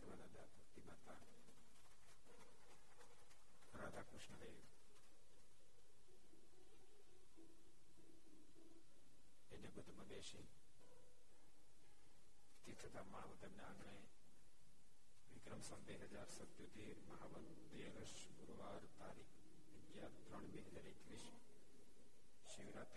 ستر گروپ تاریخ ایکت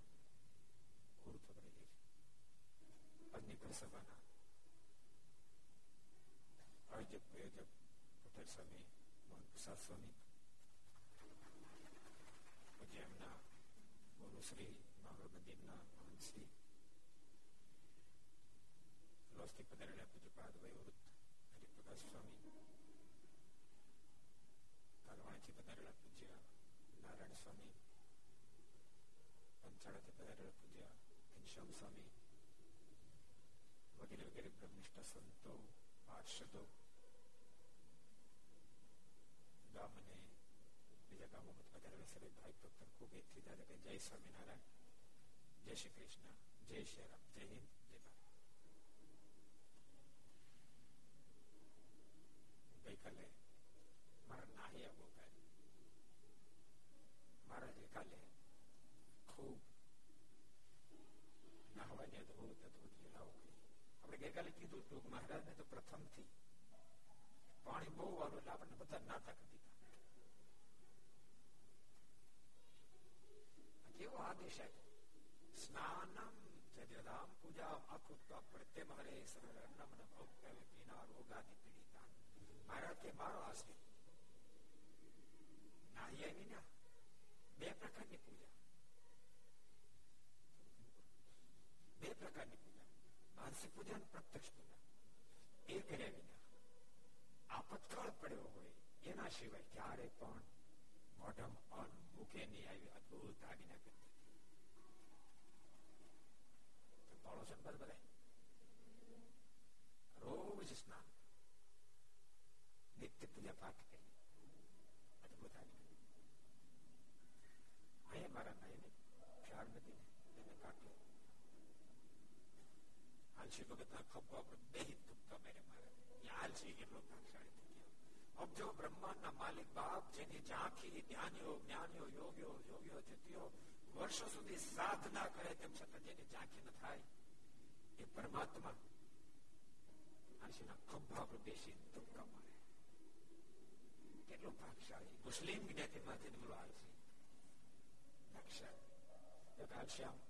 نارائن سوامی پنچاڑا پوجیہ شام سامی وغیرہ وغیرہ برمشتہ سنتو پارشدو گامنے بیجا گاموں میں تمہیں دروے سرے بھائی پتر کو گئی تھی دادے کہ جائی سامی نارا جائی شی کرشنا جائی شی رب جائی ہند جائی بھائی گئی کلے مارا نہ ہی ابو پہلے مارا جائی کلے خوب નાહવાની અદભુત અદભુતની લાવવી આપણે ગઈકાલે કીધું તું મહારાજને તો પ્રથમથી પાણી બહુ વાળું એટલે આપણને બધા નાતા કરી દીધા કેવો આદેશ આપ્યો સ્નાનમ જજરામ પૂજા આખું તો પ્રત્યે મારે સરળ અન્નમન ભોગ કરે પીનાર રોગાદી પીડિતા મારા તે મારો આશ્રય નાહ્યા વિના બે પ્રકારની પૂજા روز نوجا پی ادب چھے کو کتنا خب کو اپنے بہت تم کا میرے مارے یا آل چھے کے لوگ کا شاید دیا اب جو برمان نا مالک باپ جنہی جانکی دیانی ہو دیانی ہو یوگی ہو یوگی ہو جتی ہو ورشو سدھی ساتھ نہ کرے تم چھتا جنہی جانکی نہ تھائی یہ پرماتما آشی نا خب کو اپنے بیشی تم کا مارے کہ لوگ کا شاید مسلم گنیتے ماتے دولو آل سے نقشہ یا کہا شاید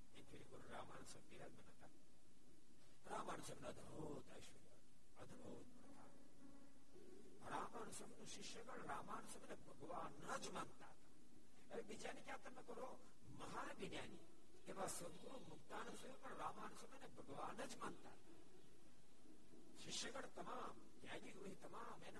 رامان سب بیرد بنا تھا رامان سب نہ دھوت ایشوری ادھوت رامان سب نے ششے گڑ رامان سب نے بھگوان نج مانتا تھا ارے بیجانی کیا تم کرو مہا بیجانی کہ بس سدگرو مکتان سے پر رامان سب نے بھگوان نج مانتا تھا ششے گڑ تمام یعنی ہوئی تمام ہے نا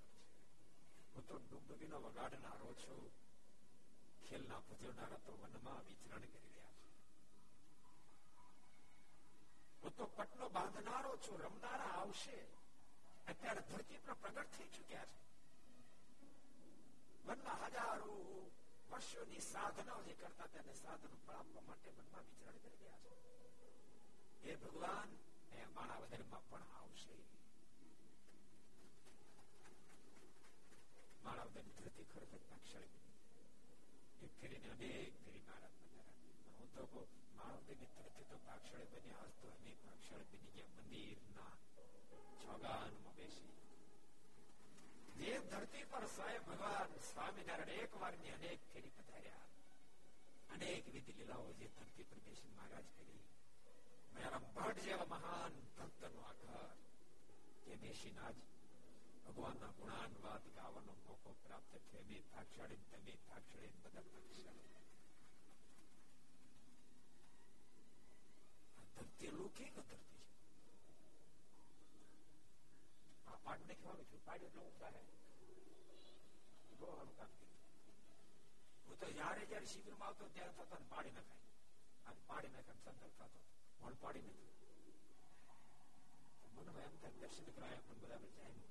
હું તો ડુગડુગીનો વગાડનારો છું ખેલના ભજવનારા તો વનમાં વિચરણ કરી રહ્યા છે હું તો પટલો બાંધનારો છું રમનારા આવશે અત્યારે ધરતી પર પ્રગટ થઈ ચુક્યા છે મનમાં હજારો વર્ષોની સાધનાઓ જે કરતા તેને સાધન પ્રાપ્ત માટે મનમાં વિચરણ કરી રહ્યા છે એ ભગવાન એ મારા વધારમાં પણ આવશે مہاراج مہان دن آ گھر ભગવાન ગુણાન વાત ગાવાનો મોકો પ્રાપ્ત છે બે થાક્ષડે તમે થાક્ષડે બધા થાક્ષડે ધરતી લોકે કતરતી છે આ પાઠ ને ખેવાનું છું પાઠ એટલો ઉતા હે બહુ હારું કામ કરી હું તો જયારે જયારે શિબિર માં આવતો ત્યારે થતો ને પાડી નખાય અને પાડી નખાય સંતર થતો વણ પાડી નથી મનમાં એમ થાય દર્શન કરાય પણ બરાબર જાય નહીં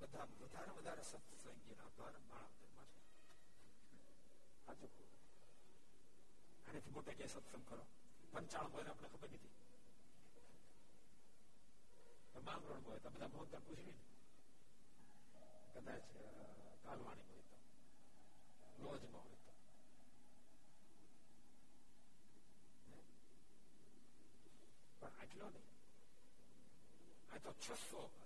બધા વધારે વધારે સત્સંગી ના દ્વારા બાળક જન્મા છે અને મોટે કે સત્સંગ કરો પંચાણ હોય આપણે ખબર નથી માંગરણ હોય તો બધા મોતર પૂછવી ને કદાચ કાલવાણી હોય તો લોજ માં હોય તો પણ આટલો નહીં આ તો છસો હોય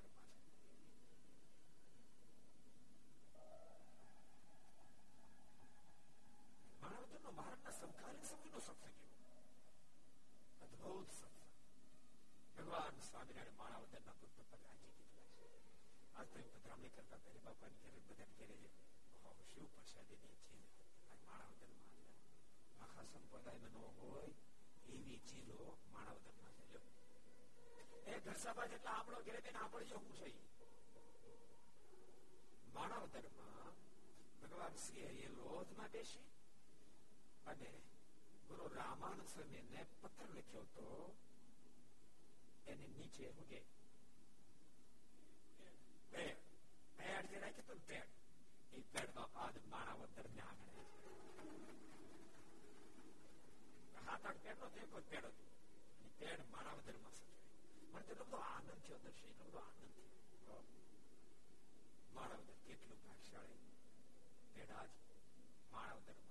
مہارت نہ سمکھا نہیں سمجھ لو سب سے کیوں ادھوت سب سے بھگوان سوامی نے مانا ہوتا ہے بھگوان پتہ پر آجی کی دلائش آج تو ایک پترام نہیں کرتا پہلے بھگوان نے کہہ رہے بدن کے لئے بہت شیو پر شاید دینی چیز ہے مانا ہوتا ہے مانا ہوتا ہے مخا سمپودہ ہے منو ہوئی ایوی چیز ہو مانا ہوتا ہے مانا ہوتا ہے اے گھر سبا جتلا آپڑو گرے بین آپڑو جو ہوں شاید مانا ہوتا ہے مانا ہوتا ہے مانا ہوتا ہے مانا ہوتا ہے مانا ہوتا ہے અને ગુરુ રામાનંદ સ્વામી ને પત્ર લખ્યો તો એને નીચે ઉગે પેડ જે રાખ્યું તું પેડ એ પેડ તો આજ માણાવત દરમિયાન આગળ હાથ આઠ પેડ નો તે કોઈ પેડ હતો પેડ માણાવત દરમિયાન સચવાય મને તો બધો આનંદ થયો દર્શન બધો આનંદ થયો માણાવત કેટલું ભાગશાળી પેડ આજ માણાવત દરમિયાન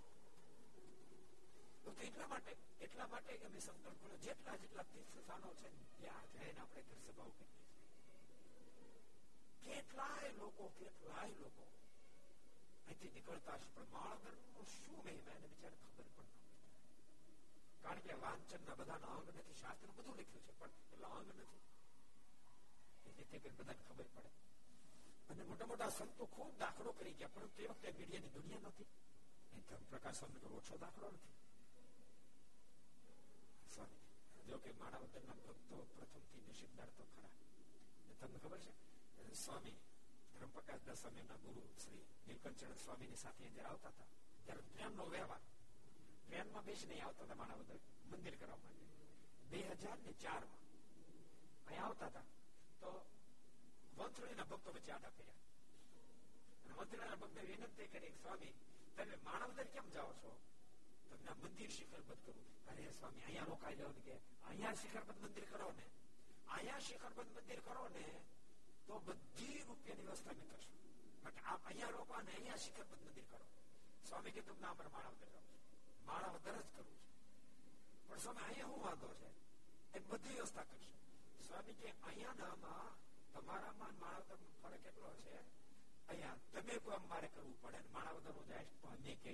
خبر پڑے موٹا سنت خوب داخلو کریڈیا دکاس داخلہ مندر کرتا تھا تون مدر مندر شد کردار کرو پڑے مرا وتر تو نہیں کہ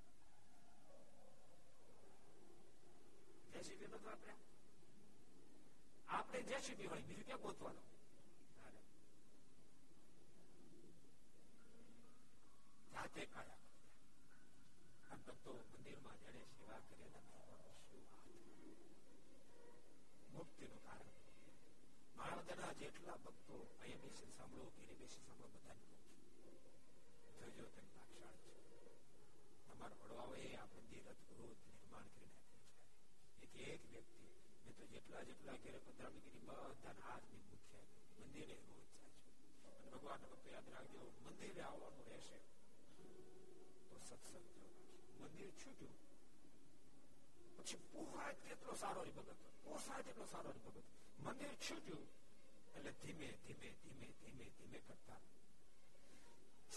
જેસીબી નો વાપર્યા આપણે જેસીબી હોય બીજું ક્યાં ગોતવાનું જાતે કાઢ્યા મંદિર માં ایک تو مندر چوٹے اچھا، کرتا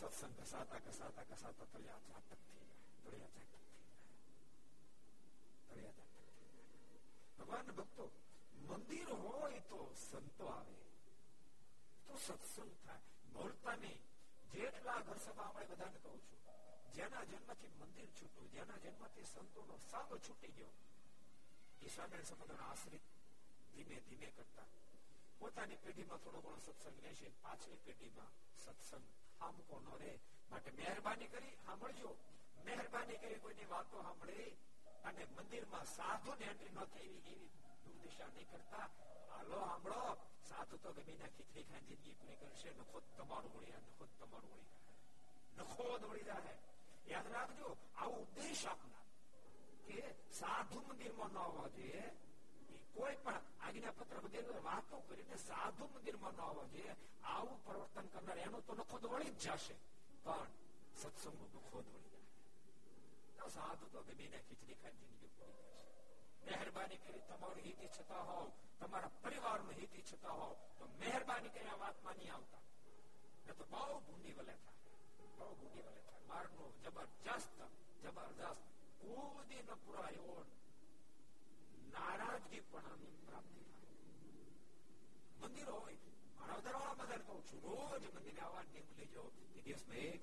ستیا پیڑھو سنگ لے لی میری مہربانی کر سو مندر کو نہ ہو تو نکو دوڑی جا سکے ستو دے پورا ہاں ہاں، ہاں، مندر روز مندر آواز نہیں તમે તો ایک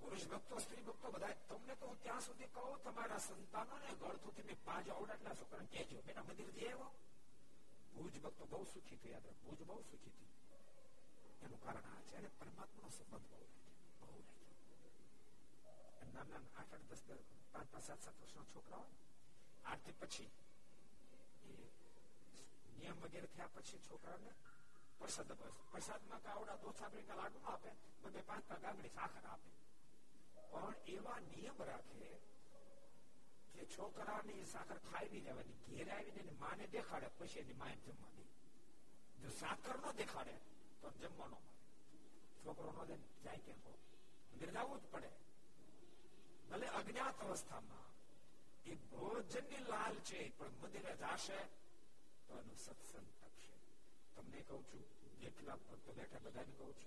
پورش بک بھائی تم نے توڑا سات ساتھی پچھلے تھے پرساد پرساد دو چاگڑی لاڈو نام آخر اپنے ج پڑت اوساجن لال چیز مندر جا سو ستھے کہ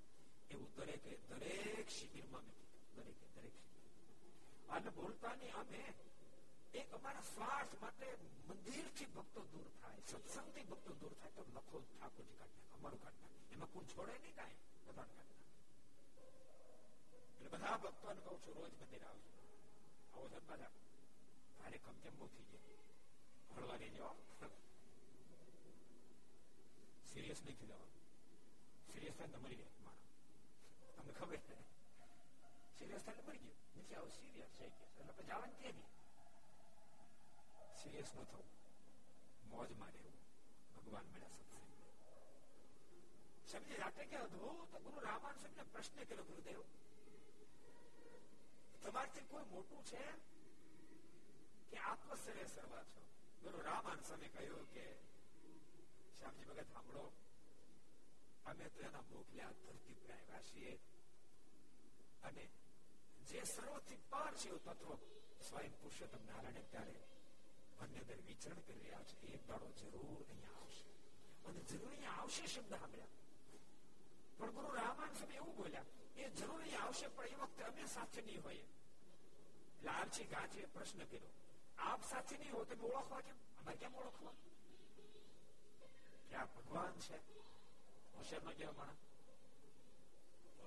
روز مندر بات کم جمع سیری سیری તમને ખબર સિરિયસ થઈને મરી ગયો નથી આવું સિરિયસ છે કે એટલે પછી જવાનું કે નહીં સિરિયસ ન થવું મોજમાં રહેવું ભગવાન મળ્યા સત્સંગ સમજી રાતે કે અધો તો ગુરુ રામાન સમજે પ્રશ્ન કર્યો ગુરુદેવ તમારથી કોઈ મોટું છે કે આત્મ સર્વે સર્વા છો ગુરુ રામાન સમે કહ્યું કે શ્યામજી ભગત સાંભળો અમે તો એના મોકલ્યા ધરતી પર આવ્યા છીએ لال چی گاجی پرشن کرو آپ نہیں ہوگی منا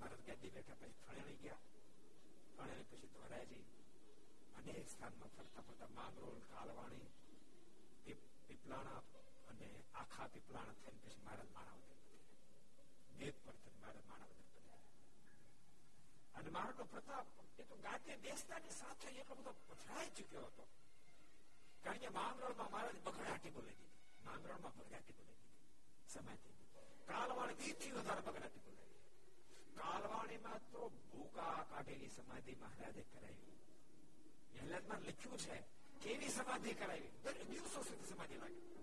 مارج گا بیٹا پھر گیا پھر مرتا بھگو پھڑائی چُکی ماراج بگڑاٹی بولی گئی تھی موڑ میں بگڑاٹی بولی دیکھی سما ٹھیک بگڑاٹی بولی بوکا کا پیلی سمدھی مہاراجے کرائیج میں لکھو ہے سمدھی کرائی لکھنؤ سمجھ لگی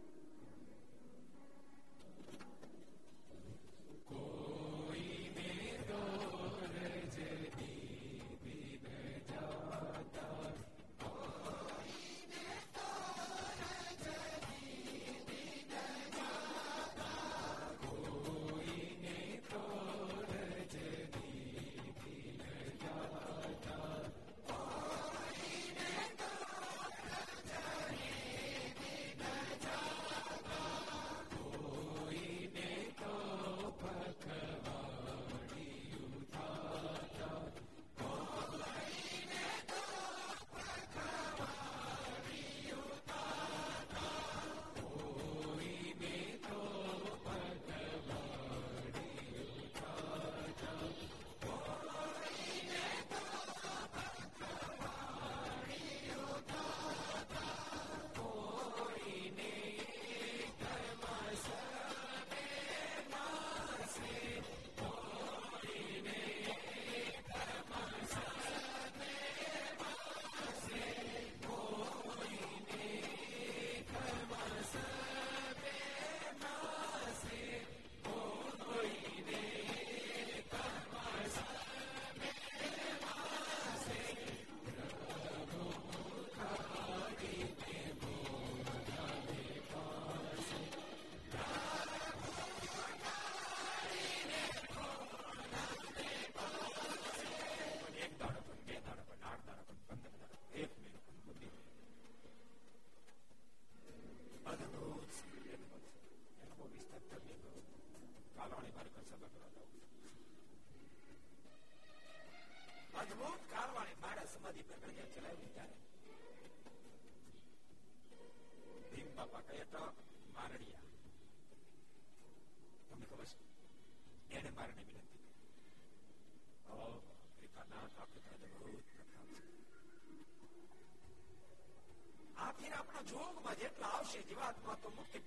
بہ مزی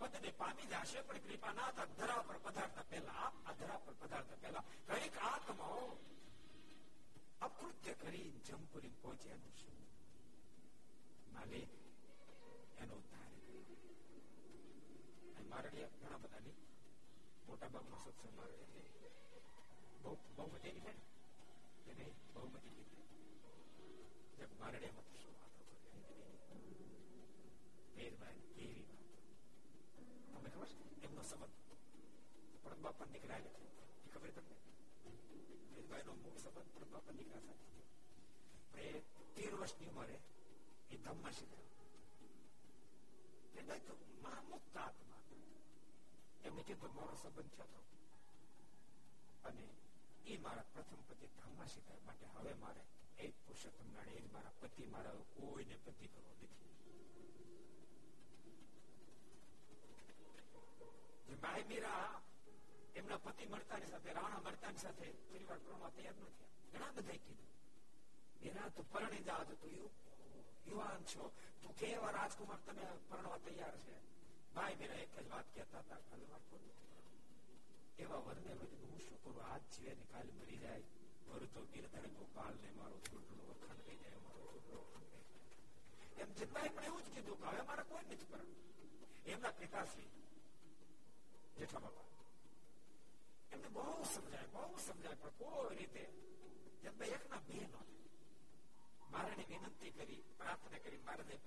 بہ مجھے پر نکلائے لیتے ہیں یہ خبر کرنے میرے بہنوں موٹ سفر پر پر نکلائے تھا پر یہ تیر وش نہیں ہمارے یہ دم مرشی دے پر دیکھو ماں مکتا آتما یہ مجھے تو مورا سب بن چاہتا ہوں અને એ મારા પ્રથમ પતિ ધામમાં સીધા માટે હવે મારે એક પુરુષોત્તમ નાડે એ મારા પતિ મારા કોઈને પતિ કરવો નથી મેરા ری جائے جی کوئی سب جانتا بھگا پیتا لگائی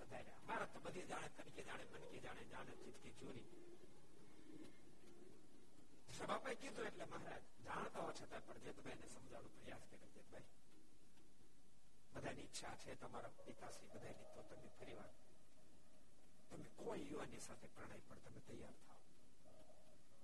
پر تیار تھا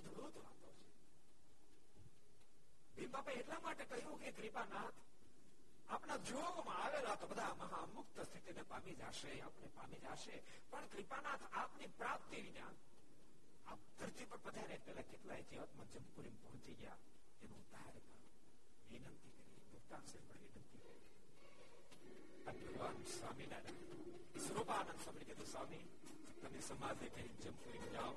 جت میں جمپوری پہندروپی سمجھے جمپوری جاؤ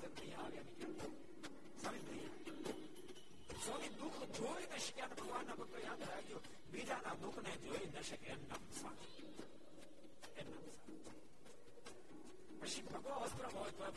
سب سو نے دکھ جو یاد رکھ بی شکے شکر مہینے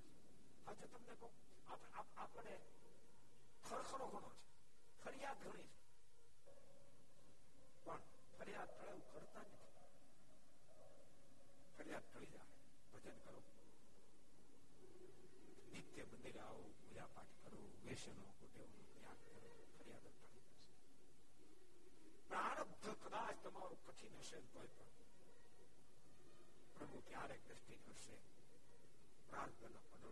અચ્છા તમને કહું આપણે આપણે ખરખરો ઘણો છે ફરિયાદ ઘણી છે પણ ફરિયાદ ટળે એવું કરતા નથી ફરિયાદ ટળી જાય ભજન કરો નિત્ય મંદિર આવો પૂજા પાઠ કરો વેસનો કુટે ત્યાગ કરો ફરિયાદ ટળી જશે પ્રારબ્ધ કદાચ તમારું કઠિન હશે કોઈ પણ પ્રભુ ક્યારેક દ્રષ્ટિ કરશે પ્રાર્થના પડો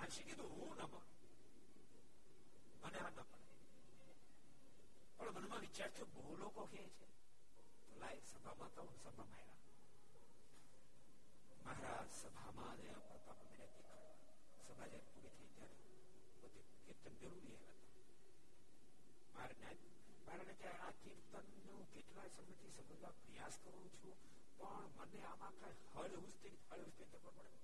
હર્ષે કીધું હું ન મળું મને આ ન મળે પણ મનમાં વિચાર છે બહુ લોકો કહે છે લાય સભામાં તો સભામાં આવ્યા મહારાજ સભામાં આવ્યા પ્રતાપ મને દેખાય સભા જયારે પૂરી થઈ ત્યારે પોતે કીર્તન જરૂરી આવ્યા હતા મારે મારે ત્યારે આ કીર્તન નું સમયથી સમજવા પ્રયાસ કરું છું પણ મને આમાં કઈ હળ ઉસ્તિત હળ ઉસ્તિત ખબર પડે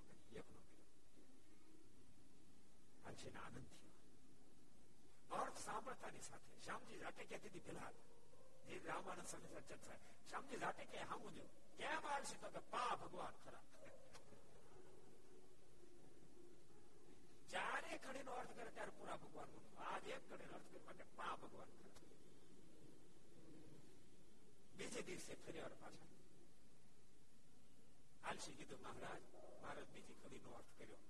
અંશીના આનંદ થયો અર્થ સાંભળતાની સાથે શ્યામજી રાટે કે તેથી પેલા જે રામાનંદ સામે ચર્ચા થાય શ્યામજી રાટે કે હા મુજબ કેમ આવશે તો કે પા ભગવાન ખરા જ્યારે કડી નો અર્થ કરે ત્યારે પૂરા ભગવાન આજ એક કડી અર્થ કરે માટે પા ભગવાન બીજે દિવસે ફરી વાર પાછા આલશી કીધું મહારાજ મારે બીજી કડી નો અર્થ કર્યો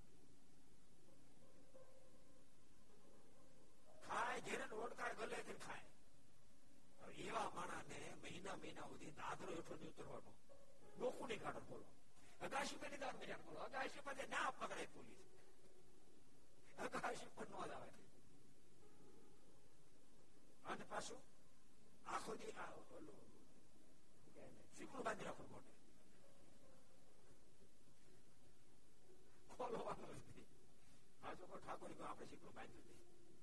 کھائے جنن اوٹ کا گلے تھی کھائے اور ایوا مانا نے مہینہ مہینہ ہو دی نادر ہو چھو نیتر ہو نو لوکو نہیں کھاڑا بولو اکاشی پہ نیدار میرے بولو اکاشی پہ نیا پکڑے پولیس اکاشی پہ نو آدھا ہے ان پاسو آخو دی آو سکرو باندی رکھو بولو کھولو بانو اس دی آج کو ٹھاکو نہیں کھو آپنے سکرو باندی رکھو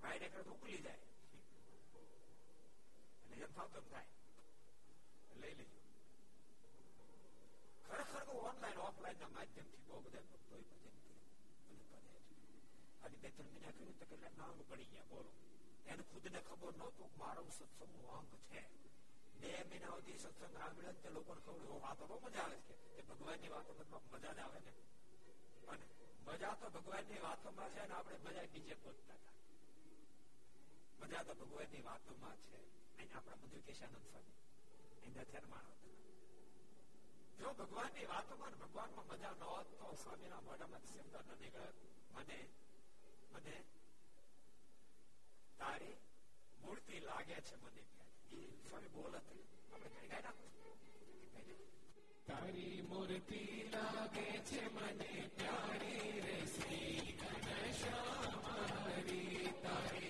خود نے خبر نار ستس نو ہے بی مہین ستس آگے مزا ہے مزا نہ مزا تو اپنے مزا بیجیے پہ بجا تو مزا نہ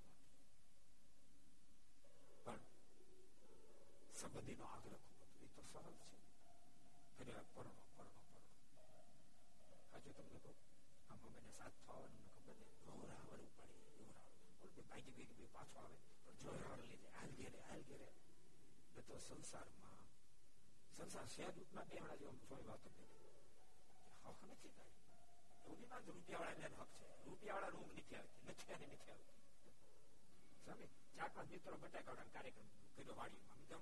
روپیہ والا روکھی سر چار میٹر بٹا جاؤ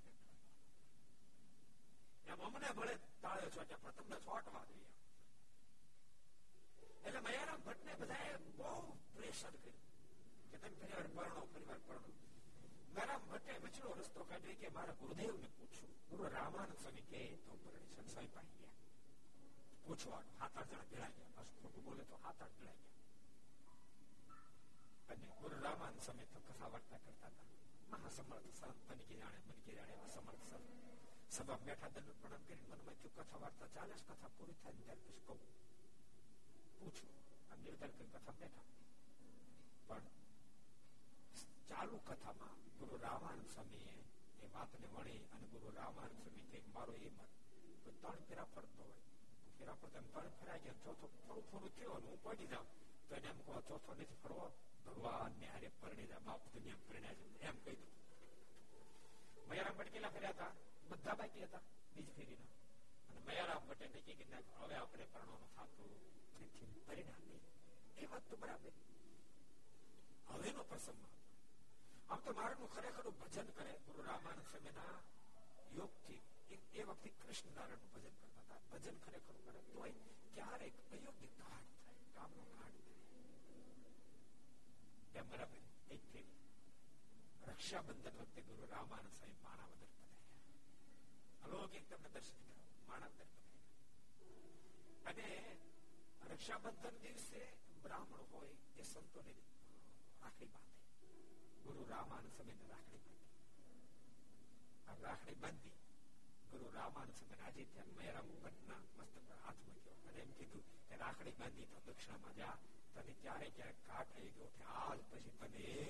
گرم سمیت کرتا تھا چو پوری جاؤں تو مڈکیلا پھر رشا بندن وقت گورا ودر الوکر آجیت میری موت ہاتھ مجھے راکڑی بندی تو دکنا کئے کھاٹ آئی آج پچھلے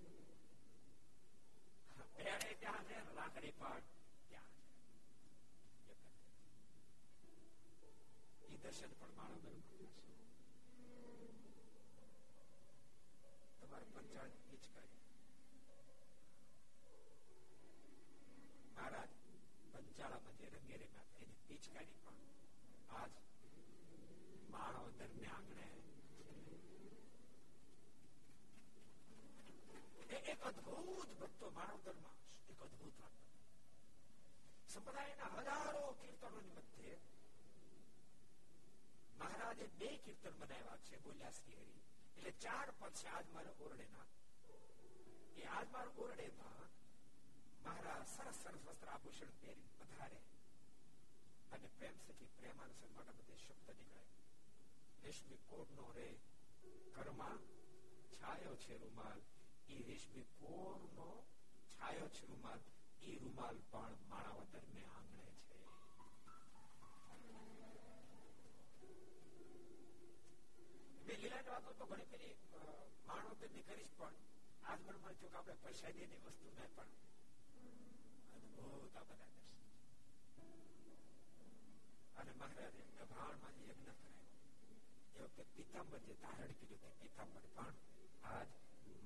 رنگی پیچک درمی آگڑے ایکشن شبد نکلے کو રેશમી કોરનો છાયો છે રૂમાલ એ રૂમાલ પણ માણાવા દરમિયાન આંગણે છે બે લીલા વાતો તો ઘણી ફેરી માણો તો ની કરીશ પણ આજમણ પણ જો આપણે પૈસા દે ની વસ્તુ મેં પણ અદભુત આ બધા દર્શન અને મહારાજ એમને ભાણમાં યજ્ઞ કરાયો એ વખતે પિતાંબર જે ધારણ કર્યું તે પિતાંબર પણ આજ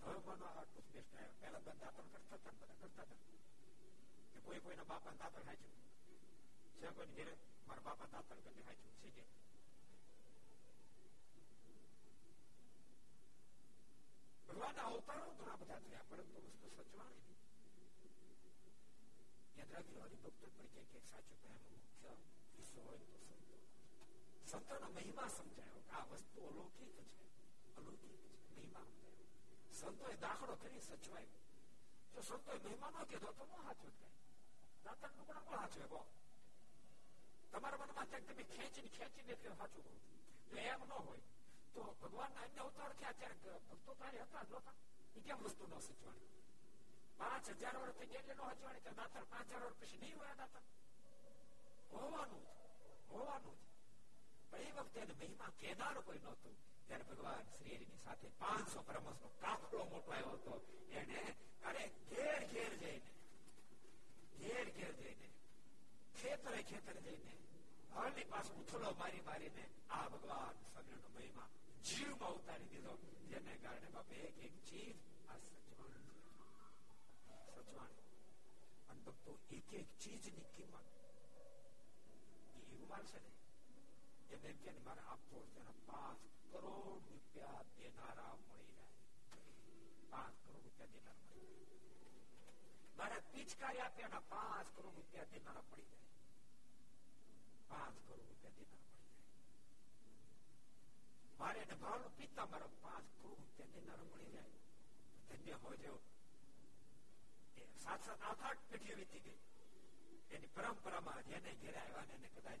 تھوڑا بتایا پرچو ست مہیم سنو داخڑی پانچ ہزار وارچو پانچ ہزار وی ہوا مہیم کے سبر جیوتاری دِیجو سچو ایک ایک چیز منصوبے لیکن مرا پوچھنا پانچ کروڑ روپیہ دینا رام ہو گیا پانچ کروڑ روپیہ دینا رام مرا پیچ کا یا پہ نا پانچ کروڑ روپیہ دینا رام پڑی گیا پانچ کروڑ روپیہ دینا رام مارے نے مارا پیتا مرا پانچ کروڑ روپیہ دینا رام پڑی گیا بھنیا ہو جائے ہو سات سات آٹھ آٹھ پیڑیاں بھی تھی گئی یعنی پرمپرا مارا جینے گیرہ نے کدائی